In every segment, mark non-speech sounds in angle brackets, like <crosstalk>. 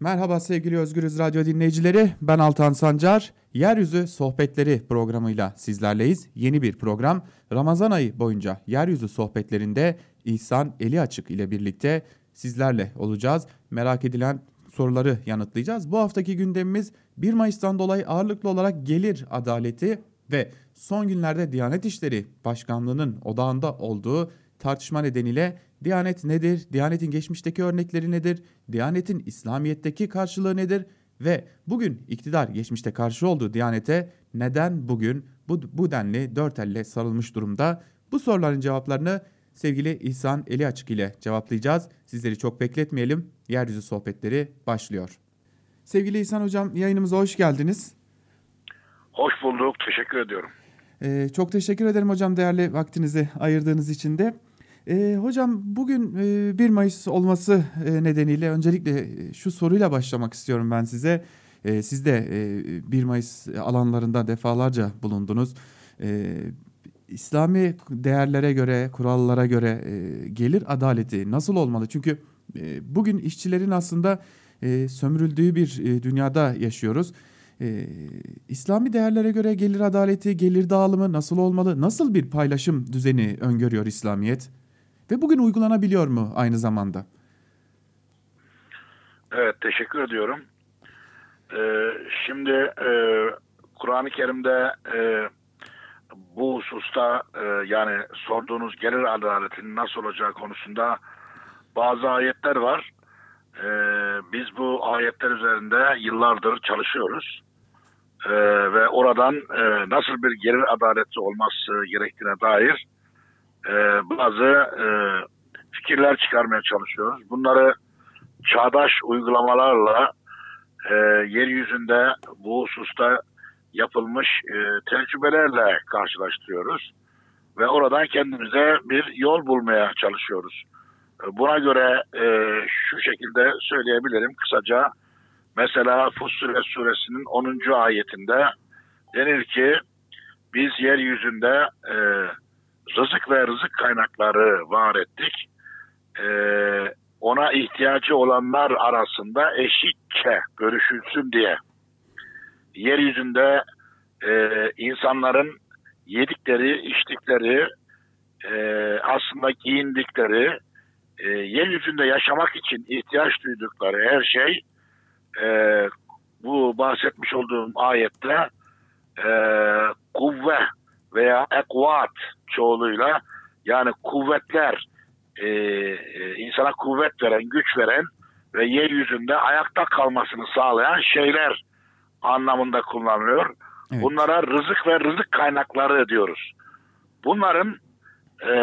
Merhaba sevgili Özgürüz Radyo dinleyicileri. Ben Altan Sancar. Yeryüzü Sohbetleri programıyla sizlerleyiz. Yeni bir program. Ramazan ayı boyunca Yeryüzü Sohbetlerinde İhsan Eli Açık ile birlikte sizlerle olacağız. Merak edilen soruları yanıtlayacağız. Bu haftaki gündemimiz 1 Mayıs'tan dolayı ağırlıklı olarak gelir adaleti ve son günlerde Diyanet İşleri Başkanlığı'nın odağında olduğu tartışma nedeniyle Diyanet nedir? Diyanet'in geçmişteki örnekleri nedir? Diyanet'in İslamiyet'teki karşılığı nedir? Ve bugün iktidar geçmişte karşı olduğu Diyanet'e neden bugün bu, bu denli dört elle sarılmış durumda? Bu soruların cevaplarını sevgili İhsan Eli Açık ile cevaplayacağız. Sizleri çok bekletmeyelim. Yeryüzü sohbetleri başlıyor. Sevgili İhsan Hocam yayınımıza hoş geldiniz. Hoş bulduk. Teşekkür ediyorum. Ee, çok teşekkür ederim hocam değerli vaktinizi ayırdığınız için de. E, hocam bugün e, 1 Mayıs olması e, nedeniyle öncelikle e, şu soruyla başlamak istiyorum ben size. E, siz de e, 1 Mayıs alanlarında defalarca bulundunuz. E, İslami değerlere göre, kurallara göre e, gelir adaleti nasıl olmalı? Çünkü e, bugün işçilerin aslında e, sömürüldüğü bir e, dünyada yaşıyoruz. E, İslami değerlere göre gelir adaleti, gelir dağılımı nasıl olmalı? Nasıl bir paylaşım düzeni öngörüyor İslamiyet? Ve bugün uygulanabiliyor mu aynı zamanda? Evet teşekkür ediyorum. Ee, şimdi e, Kur'an-ı Kerim'de e, bu hususta e, yani sorduğunuz gelir adaletinin nasıl olacağı konusunda bazı ayetler var. E, biz bu ayetler üzerinde yıllardır çalışıyoruz. E, ve oradan e, nasıl bir gelir adaleti olması gerektiğine dair e, bazı e, fikirler çıkarmaya çalışıyoruz. Bunları çağdaş uygulamalarla e, yeryüzünde bu hususta yapılmış e, tecrübelerle karşılaştırıyoruz ve oradan kendimize bir yol bulmaya çalışıyoruz. Buna göre e, şu şekilde söyleyebilirim kısaca. Mesela Fussilet suresinin 10. ayetinde denir ki biz yeryüzünde e, rızık ve rızık kaynakları var ettik. Ee, ona ihtiyacı olanlar arasında eşitçe görüşülsün diye. Yeryüzünde e, insanların yedikleri, içtikleri, e, aslında giyindikleri, e, yeryüzünde yaşamak için ihtiyaç duydukları her şey e, bu bahsetmiş olduğum ayette e, kuvve veya ekvat çoğuluyla yani kuvvetler e, e, insana kuvvet veren, güç veren ve yeryüzünde ayakta kalmasını sağlayan şeyler anlamında kullanılıyor. Evet. Bunlara rızık ve rızık kaynakları diyoruz. Bunların e,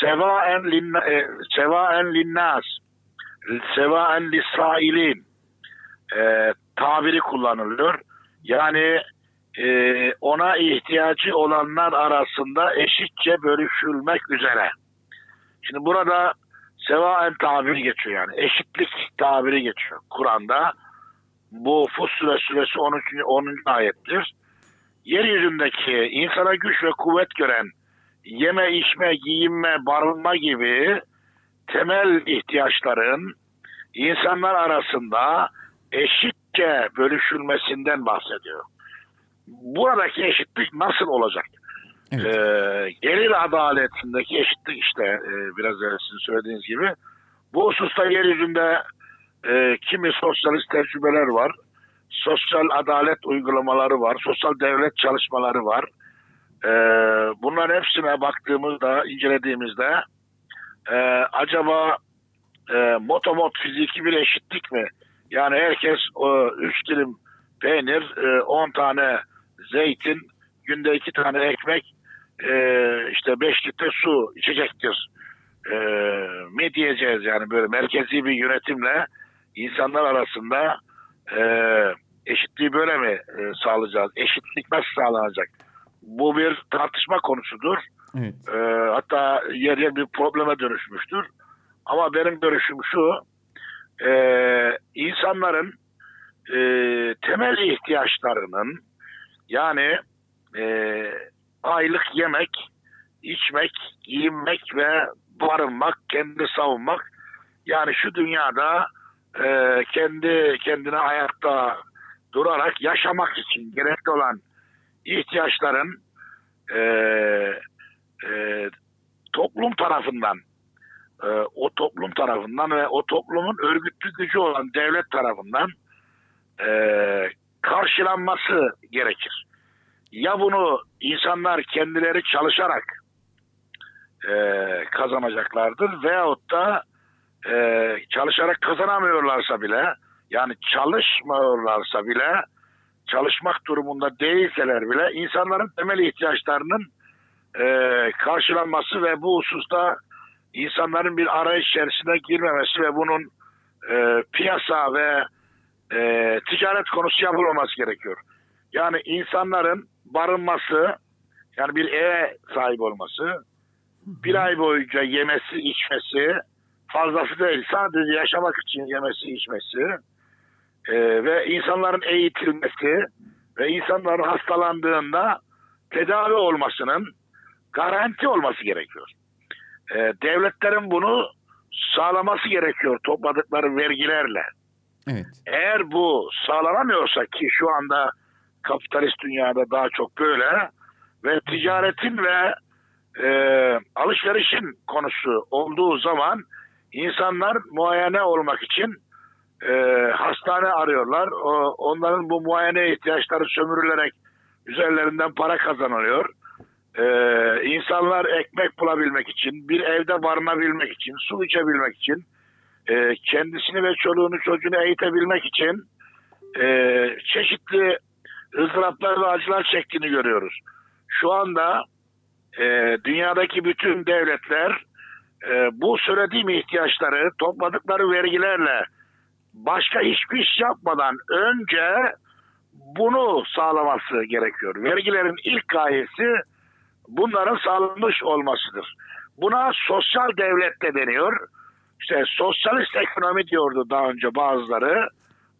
sevaen linna, e, sevaen linnas sevaen lisailin e, tabiri kullanılıyor. Yani e, ona ihtiyacı olanlar arasında eşitçe bölüşülmek üzere. Şimdi burada sevaen tabiri geçiyor yani eşitlik tabiri geçiyor Kur'an'da. Bu Fussule suresi 13. 10. ayettir. Yeryüzündeki insana güç ve kuvvet gören yeme, içme, giyinme, barınma gibi temel ihtiyaçların insanlar arasında eşitçe bölüşülmesinden bahsediyor buradaki eşitlik nasıl olacak? Evet. Ee, gelir adaletindeki eşitlik işte e, biraz önce sizin söylediğiniz gibi. Bu hususta yeryüzünde e, kimi sosyalist tecrübeler var. Sosyal adalet uygulamaları var. Sosyal devlet çalışmaları var. E, bunların hepsine baktığımızda, incelediğimizde e, acaba e, motomot fiziki bir eşitlik mi? Yani herkes e, üç dilim peynir, 10 e, tane zeytin, günde iki tane ekmek, e, işte beş litre su içecektir e, mi diyeceğiz yani böyle merkezi bir yönetimle insanlar arasında e, eşitliği böyle mi e, sağlayacağız? Eşitlik nasıl sağlanacak? Bu bir tartışma konusudur. Evet. E, hatta yer yer bir probleme dönüşmüştür. Ama benim görüşüm şu, e, insanların e, temel ihtiyaçlarının yani e, aylık yemek, içmek, giyinmek ve barınmak, kendi savunmak. Yani şu dünyada e, kendi kendine ayakta durarak yaşamak için gerekli olan ihtiyaçların e, e, toplum tarafından e, o toplum tarafından ve o toplumun örgütlü gücü olan devlet tarafından e, karşılanması gerekir. Ya bunu insanlar kendileri çalışarak e, kazanacaklardır veyahut da e, çalışarak kazanamıyorlarsa bile yani çalışmıyorlarsa bile çalışmak durumunda değilseler bile insanların temel ihtiyaçlarının e, karşılanması ve bu hususta insanların bir arayış içerisine girmemesi ve bunun e, piyasa ve e, ticaret konusu yapılmaması gerekiyor. Yani insanların barınması, yani bir eve sahip olması, bir ay boyunca yemesi, içmesi, fazlası değil sadece yaşamak için yemesi, içmesi e, ve insanların eğitilmesi ve insanların hastalandığında tedavi olmasının garanti olması gerekiyor. E, devletlerin bunu sağlaması gerekiyor topladıkları vergilerle. Evet. Eğer bu sağlanamıyorsa ki şu anda kapitalist dünyada daha çok böyle ve ticaretin ve e, alışverişin konusu olduğu zaman insanlar muayene olmak için e, hastane arıyorlar. O, onların bu muayene ihtiyaçları sömürülerek üzerlerinden para kazanılıyor. E, insanlar ekmek bulabilmek için, bir evde barınabilmek için, su içebilmek için, e, kendisini ve çoluğunu çocuğunu eğitebilmek için e, çeşitli ızdıraplar ve acılar çektiğini görüyoruz. Şu anda e, dünyadaki bütün devletler e, bu söylediğim ihtiyaçları topladıkları vergilerle başka hiçbir iş yapmadan önce bunu sağlaması gerekiyor. Vergilerin ilk gayesi bunların sağlanmış olmasıdır. Buna sosyal devlet de deniyor. İşte sosyalist ekonomi diyordu daha önce bazıları.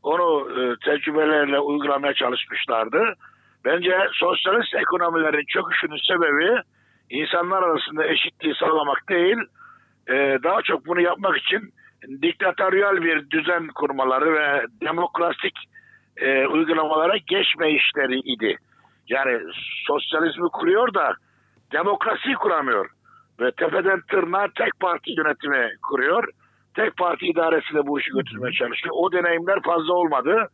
Onu e, tecrübelerle uygulamaya çalışmışlardı. Bence sosyalist ekonomilerin çöküşünün sebebi insanlar arasında eşitliği sağlamak değil, e, daha çok bunu yapmak için diktatöryal bir düzen kurmaları ve demokratik e, uygulamalara geçme işleri idi. Yani sosyalizmi kuruyor da demokrasi kuramıyor. Ve tepeden tırnağa tek parti yönetimi kuruyor. Tek parti idaresiyle bu işi götürmeye çalışıyor. O deneyimler fazla olmadı.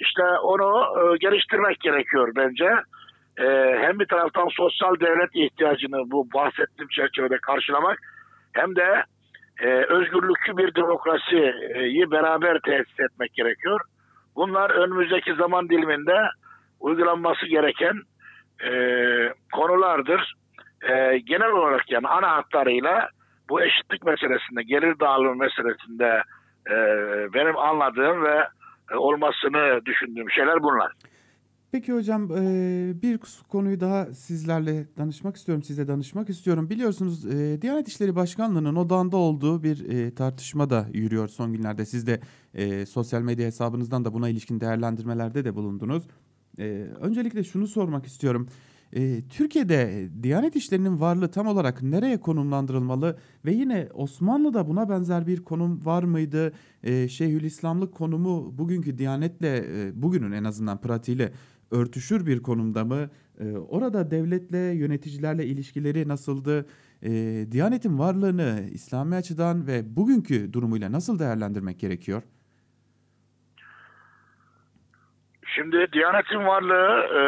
İşte onu e, geliştirmek gerekiyor bence. E, hem bir taraftan sosyal devlet ihtiyacını bu bahsettiğim çerçevede karşılamak hem de e, özgürlükçü bir demokrasiyi beraber tesis etmek gerekiyor. Bunlar önümüzdeki zaman diliminde uygulanması gereken e, konulardır. E, genel olarak yani ana hatlarıyla bu eşitlik meselesinde, gelir dağılımı meselesinde e, benim anladığım ve e, olmasını düşündüğüm şeyler bunlar. Peki hocam e, bir konuyu daha sizlerle danışmak istiyorum, size danışmak istiyorum. Biliyorsunuz e, Diyanet İşleri Başkanlığı'nın odağında olduğu bir e, tartışma da yürüyor son günlerde. Siz de sosyal medya hesabınızdan da buna ilişkin değerlendirmelerde de bulundunuz. Öncelikle şunu sormak istiyorum. Türkiye'de Diyanet İşleri'nin varlığı tam olarak nereye konumlandırılmalı ve yine Osmanlı'da buna benzer bir konum var mıydı? Şeyhülislamlık konumu bugünkü Diyanet'le bugünün en azından pratiğiyle örtüşür bir konumda mı? E, orada devletle, yöneticilerle ilişkileri nasıldı? E, Diyanet'in varlığını İslami açıdan ve bugünkü durumuyla nasıl değerlendirmek gerekiyor? Şimdi Diyanet'in varlığı e,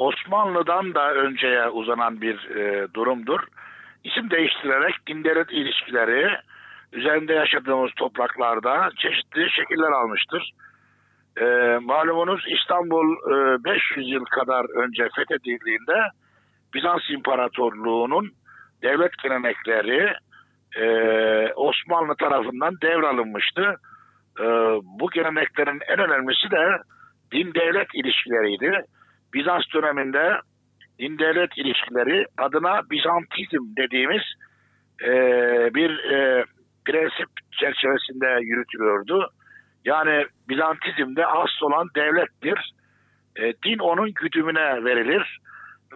Osmanlı'dan da önceye uzanan bir e, durumdur. İsim değiştirerek din devlet ilişkileri üzerinde yaşadığımız topraklarda çeşitli şekiller almıştır. E, malumunuz İstanbul e, 500 yıl kadar önce fethedildiğinde Bizans İmparatorluğu'nun devlet gelenekleri e, Osmanlı tarafından devralınmıştı. E, bu geleneklerin en önemlisi de din devlet ilişkileriydi. Bizans döneminde din devlet ilişkileri adına Bizantizm dediğimiz e, bir e, prensip çerçevesinde yürütülüyordu. Yani Bizantizm'de asıl olan devlettir. E, din onun güdümüne verilir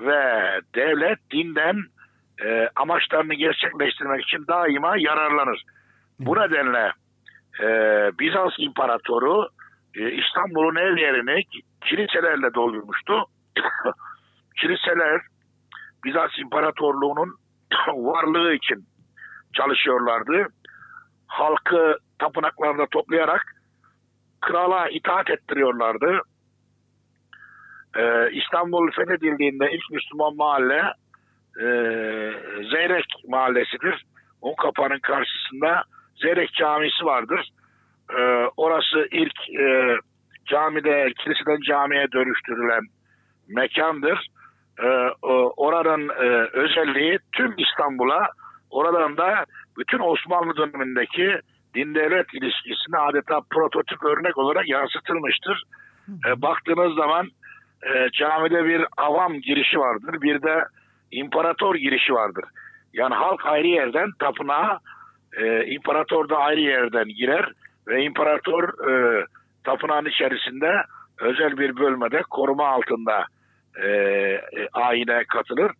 ve devlet dinden e, amaçlarını gerçekleştirmek için daima yararlanır. Bu nedenle e, Bizans İmparatoru e, İstanbul'un her yerini kiliselerle doldurmuştu. <coughs> Kiliseler Bizans İmparatorluğu'nun <coughs> varlığı için çalışıyorlardı. Halkı tapınaklarda toplayarak krala itaat ettiriyorlardı. Ee, İstanbul fethedildiğinde ilk Müslüman mahalle e, Zeyrek mahallesidir. Un kapağının karşısında Zeyrek camisi vardır. Ee, orası ilk e, camide, kiliseden camiye dönüştürülen mekandır. Ee, oranın e, özelliği tüm İstanbul'a, oradan da bütün Osmanlı dönemindeki din devlet ilişkisine adeta prototip örnek olarak yansıtılmıştır. E, baktığınız zaman e, camide bir avam girişi vardır, bir de imparator girişi vardır. Yani halk ayrı yerden tapınağa, e, imparator da ayrı yerden girer ve imparator e, tapınağın içerisinde özel bir bölmede koruma altında e, e, ayine katılır.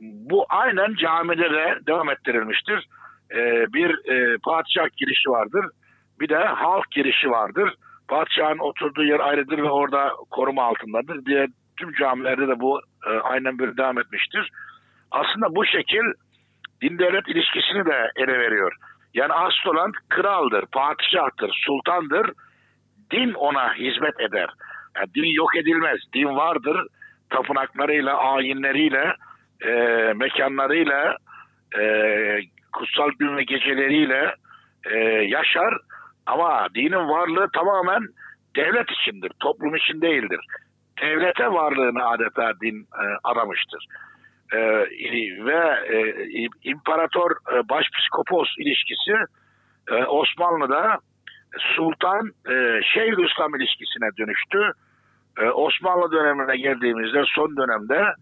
Bu aynen camide de devam ettirilmiştir. E, bir e, padişah girişi vardır. Bir de halk girişi vardır. Padişahın oturduğu yer ayrıdır ve orada koruma altındadır diye tüm camilerde de bu e, aynen böyle devam etmiştir. Aslında bu şekil din devlet ilişkisini de ele veriyor. Yani asıl olan kraldır, padişahtır, sultandır. Din ona hizmet eder. Yani din yok edilmez. Din vardır. Tapınaklarıyla, ayinleriyle, e, mekanlarıyla, e, kutsal gün ve geceleriyle e, yaşar. Ama dinin varlığı tamamen devlet içindir, toplum için değildir. Devlete varlığını adeta din e, aramıştır. E, ve e, imparator e, başpiskopos ilişkisi e, Osmanlı'da Sultan e, Şeyhülislam ilişkisine dönüştü. E, Osmanlı dönemine geldiğimizde son dönemde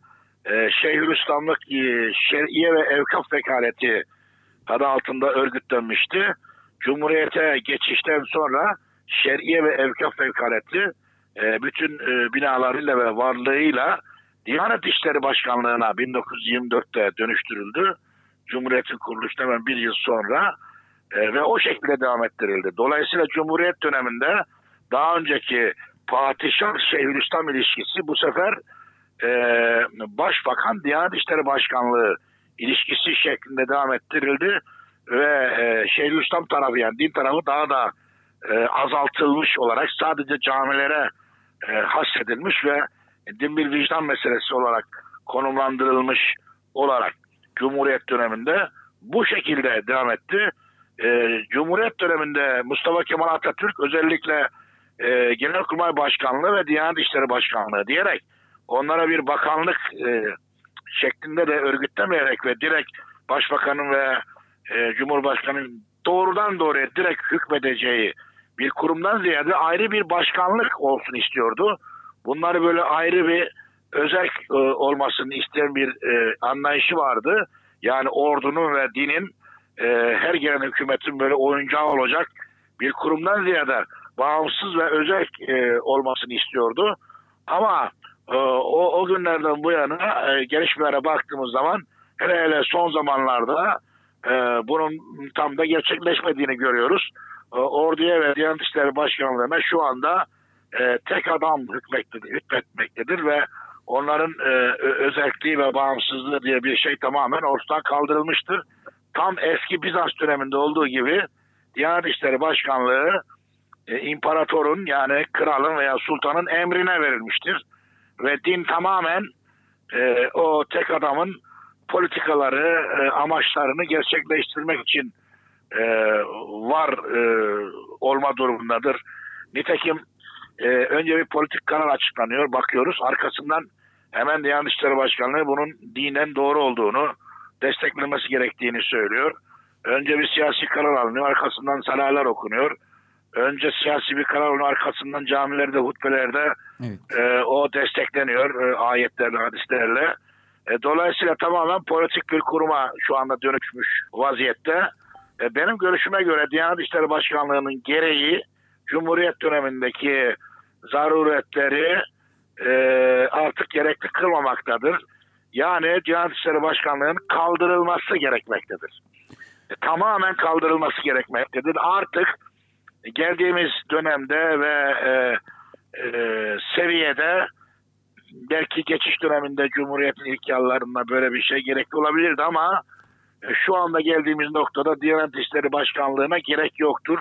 e, Şeyhülislamlık e, Şer'iye ve Evkaf Vekaleti adı altında örgütlenmişti. Cumhuriyete geçişten sonra Şer'iye ve Evkaf Vekaleti e, bütün e, binalarıyla ve varlığıyla Diyanet İşleri Başkanlığı'na 1924'te dönüştürüldü. Cumhuriyetin kuruluşundan hemen bir yıl sonra e, ve o şekilde devam ettirildi. Dolayısıyla Cumhuriyet döneminde daha önceki Padişah Şeyhülislam ilişkisi bu sefer e, Başbakan Diyanet İşleri Başkanlığı ilişkisi şeklinde devam ettirildi ve e, Şeyhülislam tarafı yani din tarafı daha da e, azaltılmış olarak sadece camilere e, hasredilmiş ve din bir vicdan meselesi olarak konumlandırılmış olarak Cumhuriyet döneminde bu şekilde devam etti. E, Cumhuriyet döneminde Mustafa Kemal Atatürk özellikle e, Genelkurmay Başkanlığı ve Diyanet İşleri Başkanlığı diyerek onlara bir bakanlık e, şeklinde de örgütlemeyerek ve direkt Başbakanın ve e, Cumhurbaşkanı'nın doğrudan doğruya direkt hükmedeceği bir kurumdan ziyade ayrı bir başkanlık olsun istiyordu. Bunları böyle ayrı bir özel e, olmasını isteyen bir e, anlayışı vardı. Yani ordunun ve dinin e, her gelen hükümetin böyle oyuncağı olacak bir kurumdan ziyade bağımsız ve özel e, olmasını istiyordu. Ama e, o, o günlerden bu yana e, gelişmelere baktığımız zaman hele hele son zamanlarda e, bunun tam da gerçekleşmediğini görüyoruz. E, orduya ve Diyanet İşleri Başkanlığı'na şu anda e, tek adam hükmetmektedir, hükmetmektedir ve onların e, özelliği ve bağımsızlığı diye bir şey tamamen ortadan kaldırılmıştır. Tam eski Bizans döneminde olduğu gibi Diyanet İşleri Başkanlığı e, imparatorun yani kralın veya sultanın emrine verilmiştir. Ve din tamamen e, o tek adamın politikaları, e, amaçlarını gerçekleştirmek için e, var e, olma durumundadır. Nitekim e, önce bir politik karar açıklanıyor, bakıyoruz. Arkasından hemen Diyanet İşleri Başkanlığı bunun dinen doğru olduğunu, desteklenmesi gerektiğini söylüyor. Önce bir siyasi karar alınıyor, arkasından salalar okunuyor. Önce siyasi bir karar alınıyor, arkasından camilerde, hutbelerde evet. e, o destekleniyor e, ayetlerle, hadislerle. E, dolayısıyla tamamen politik bir kuruma şu anda dönüşmüş vaziyette. E, benim görüşüme göre Diyanet İşleri Başkanlığı'nın gereği Cumhuriyet dönemindeki zaruretleri e, artık gerekli kılmamaktadır. Yani Diyanet İşleri Başkanlığı'nın kaldırılması gerekmektedir. E, tamamen kaldırılması gerekmektedir. Artık geldiğimiz dönemde ve e, e, seviyede belki geçiş döneminde Cumhuriyet'in ilk yıllarında böyle bir şey gerekli olabilirdi ama e, şu anda geldiğimiz noktada Diyanet İşleri Başkanlığı'na gerek yoktur.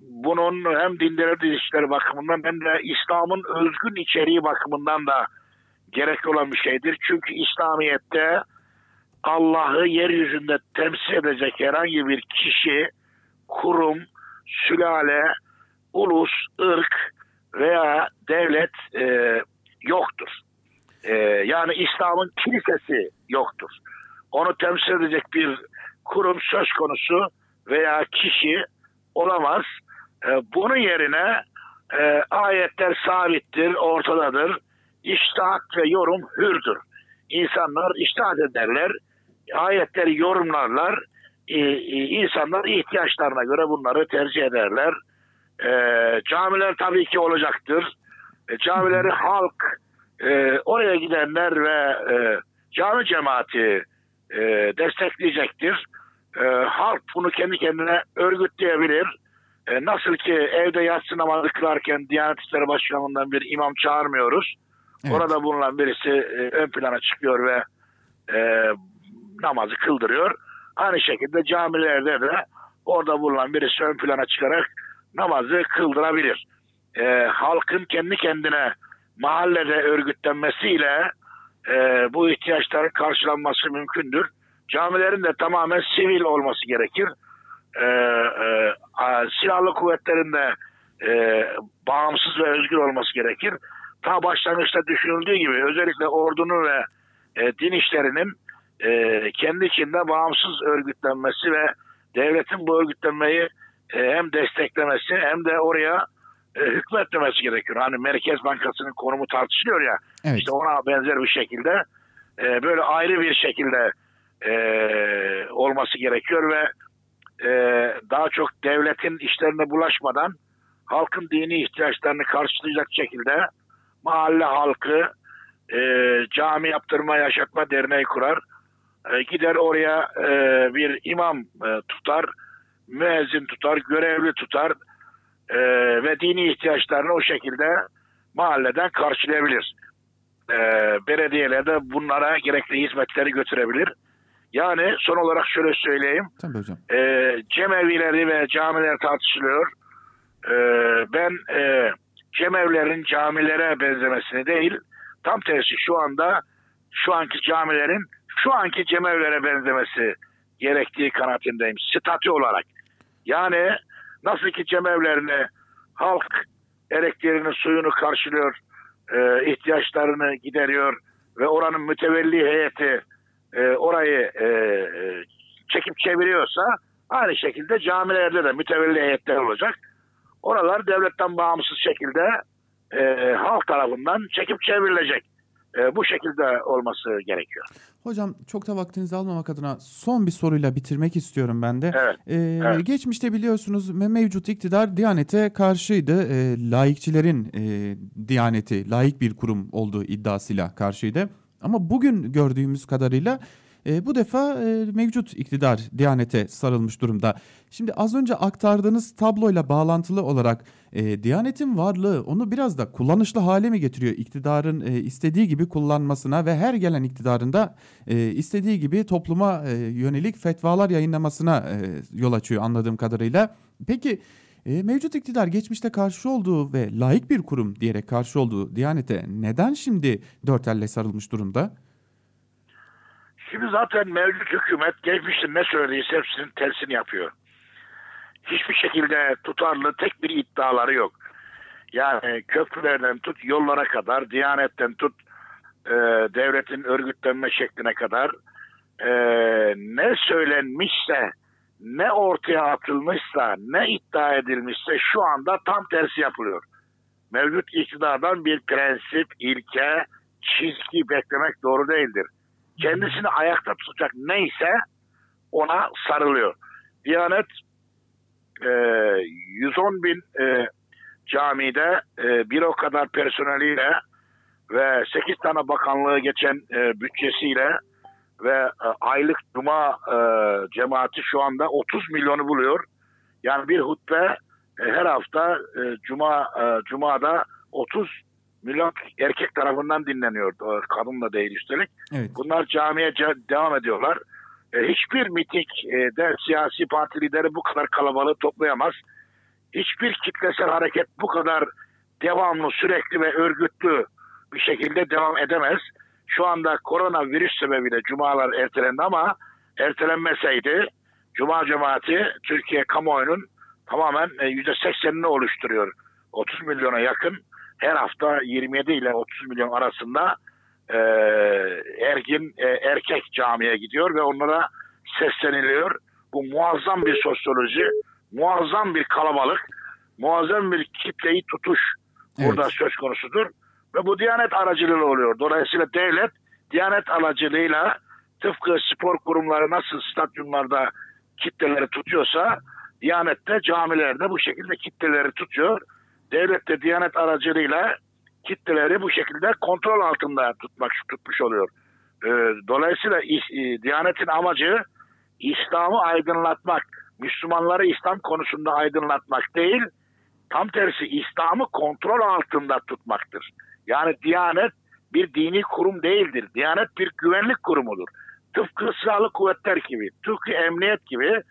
Bunun hem dinleri işleri bakımından hem de İslam'ın özgün içeriği bakımından da gerekli olan bir şeydir. Çünkü İslamiyet'te Allah'ı yeryüzünde temsil edecek herhangi bir kişi, kurum, sülale, ulus, ırk veya devlet e, yoktur. E, yani İslam'ın kilisesi yoktur. Onu temsil edecek bir kurum söz konusu veya kişi olamaz. E, bunun yerine e, ayetler sabittir, ortadadır. İştahat ve yorum hürdür. İnsanlar iştahat ederler, ayetleri yorumlarlar, e, e, insanlar ihtiyaçlarına göre bunları tercih ederler. E, camiler tabii ki olacaktır. E, camileri halk, e, oraya gidenler ve e, cami cemaati e, destekleyecektir. E, halk bunu kendi kendine örgütleyebilir. E, nasıl ki evde yatsı namazı kılarken Diyanet İşleri Başkanlığı'ndan bir imam çağırmıyoruz. Evet. Orada bulunan birisi e, ön plana çıkıyor ve e, namazı kıldırıyor. Aynı şekilde camilerde de orada bulunan birisi ön plana çıkarak namazı kıldırabilir. E, halkın kendi kendine mahallede örgütlenmesiyle e, bu ihtiyaçların karşılanması mümkündür. Camilerin de tamamen sivil olması gerekir. E, e, silahlı kuvvetlerin de e, bağımsız ve özgür olması gerekir. Ta başlangıçta düşünüldüğü gibi özellikle ordunun ve e, din işlerinin e, kendi içinde bağımsız örgütlenmesi ve devletin bu örgütlenmeyi e, hem desteklemesi hem de oraya e, hükmetmemesi gerekiyor. Hani Merkez Bankası'nın konumu tartışılıyor ya. Evet. İşte ona benzer bir şekilde e, böyle ayrı bir şekilde e, olması gerekiyor ve e, daha çok devletin işlerine bulaşmadan halkın dini ihtiyaçlarını karşılayacak şekilde mahalle halkı e, cami yaptırma yaşatma derneği kurar. E, gider oraya e, bir imam e, tutar, müezzin tutar, görevli tutar e, ve dini ihtiyaçlarını o şekilde mahalleden karşılayabilir. E, belediyeler de bunlara gerekli hizmetleri götürebilir. Yani son olarak şöyle söyleyeyim. Tabii hocam. E, cemevileri ve camiler tartışılıyor. E, ben e, cemevlerin camilere benzemesini değil, tam tersi şu anda şu anki camilerin şu anki cemevlere benzemesi gerektiği kanaatindeyim. Statü olarak. Yani nasıl ki cemevlerini halk elektriğini, suyunu karşılıyor, e, ihtiyaçlarını gideriyor ve oranın mütevelli heyeti e, orayı e, çekip çeviriyorsa aynı şekilde camilerde de mütevelli heyetler olacak. Oralar devletten bağımsız şekilde e, halk tarafından çekip çevrilecek. E, bu şekilde olması gerekiyor. Hocam çok da vaktinizi almamak adına son bir soruyla bitirmek istiyorum ben de. Evet. Ee, evet. Geçmişte biliyorsunuz mevcut iktidar Diyanet'e karşıydı. E, laikçilerin e, Diyanet'i layık bir kurum olduğu iddiasıyla karşıydı. Ama bugün gördüğümüz kadarıyla e, bu defa e, mevcut iktidar Diyanet'e sarılmış durumda. Şimdi az önce aktardığınız tabloyla bağlantılı olarak e, Diyanet'in varlığı onu biraz da kullanışlı hale mi getiriyor? İktidarın e, istediği gibi kullanmasına ve her gelen iktidarın da e, istediği gibi topluma e, yönelik fetvalar yayınlamasına e, yol açıyor anladığım kadarıyla. Peki e, mevcut iktidar geçmişte karşı olduğu ve layık bir kurum diyerek karşı olduğu Diyanet'e neden şimdi dört elle sarılmış durumda? Şimdi zaten mevcut hükümet geçmişte ne söylediyse hepsinin tersini yapıyor. Hiçbir şekilde tutarlı tek bir iddiaları yok. Yani köprülerden tut yollara kadar, diyanetten tut e, devletin örgütlenme şekline kadar e, ne söylenmişse, ne ortaya atılmışsa, ne iddia edilmişse şu anda tam tersi yapılıyor. Mevcut iktidardan bir prensip, ilke, çizgi beklemek doğru değildir kendisini ayakta tutacak neyse ona sarılıyor. Diyanet e, 110 bin e, camide e, bir o kadar personeliyle ve 8 tane bakanlığı geçen e, bütçesiyle ve e, aylık cuma e, cemaati şu anda 30 milyonu buluyor. Yani bir hutbe e, her hafta e, cuma e, cumada 30 milyon erkek tarafından dinleniyor. O Kadın da değil üstelik. Evet. Bunlar camiye devam ediyorlar. E, hiçbir miting e, siyasi parti lideri bu kadar kalabalığı toplayamaz. Hiçbir kitlesel hareket bu kadar devamlı, sürekli ve örgütlü bir şekilde devam edemez. Şu anda koronavirüs sebebiyle cumalar ertelendi ama ertelenmeseydi cuma cemaati Türkiye kamuoyunun tamamen e, %80'ini oluşturuyor. 30 milyona yakın her hafta 27 ile 30 milyon arasında e, ergin e, erkek camiye gidiyor ve onlara sesleniliyor. Bu muazzam bir sosyoloji, muazzam bir kalabalık, muazzam bir kitleyi tutuş burada Evet. söz konusudur. Ve bu Diyanet aracılığıyla oluyor. Dolayısıyla devlet Diyanet aracılığıyla tıpkı spor kurumları nasıl stadyumlarda kitleleri tutuyorsa Diyanet de camilerde bu şekilde kitleleri tutuyor. Devlet de Diyanet aracılığıyla kitleleri bu şekilde kontrol altında tutmak tutmuş oluyor. Ee, dolayısıyla e, Diyanet'in amacı İslam'ı aydınlatmak, Müslümanları İslam konusunda aydınlatmak değil, tam tersi İslam'ı kontrol altında tutmaktır. Yani Diyanet bir dini kurum değildir. Diyanet bir güvenlik kurumudur. Tıpkı silahlı kuvvetler gibi, tıpkı emniyet gibi,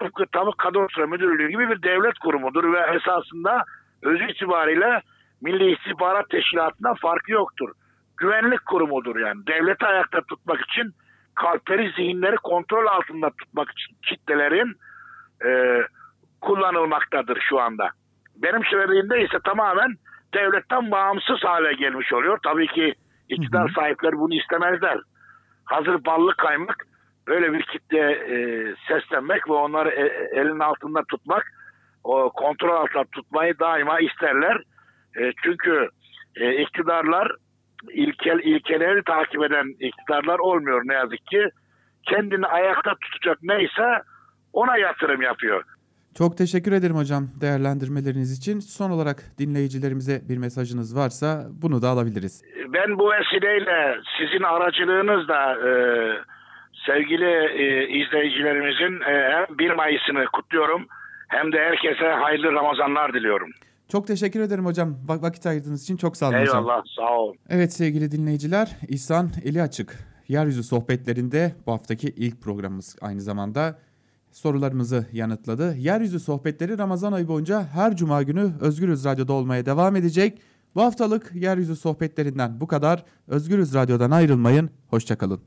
tıpkı tabi kadastro müdürlüğü gibi bir devlet kurumudur ve esasında özü itibariyle Milli İstihbarat Teşkilatı'ndan farkı yoktur. Güvenlik kurumudur yani. Devleti ayakta tutmak için kalpleri, zihinleri kontrol altında tutmak için kitlelerin e, kullanılmaktadır şu anda. Benim söylediğimde ise tamamen devletten bağımsız hale gelmiş oluyor. Tabii ki iktidar Hı hı. sahipleri bunu istemezler. Hazır ballı kaymak böyle bir kitle e, seslenmek ve onları e- elin altında tutmak, o kontrol altında tutmayı daima isterler. E, çünkü e, iktidarlar ilkel ilkeleri takip eden iktidarlar olmuyor ne yazık ki. Kendini ayakta tutacak neyse ona yatırım yapıyor. Çok teşekkür ederim hocam değerlendirmeleriniz için. Son olarak dinleyicilerimize bir mesajınız varsa bunu da alabiliriz. Ben bu vesileyle sizin aracılığınızla e, sevgili e, izleyicilerimizin e, hem 1 Mayıs'ını kutluyorum hem de herkese hayırlı Ramazanlar diliyorum. Çok teşekkür ederim hocam. Va- vakit ayırdığınız için çok sağ olun hocam. Eyvallah sağ ol. Evet sevgili dinleyiciler, İhsan Eli Açık Yeryüzü Sohbetlerinde bu haftaki ilk programımız aynı zamanda sorularımızı yanıtladı. Yeryüzü Sohbetleri Ramazan ayı boyunca her cuma günü Özgürüz Radyo'da olmaya devam edecek. Bu haftalık Yeryüzü Sohbetlerinden bu kadar. Özgürüz Radyo'dan ayrılmayın. Hoşçakalın.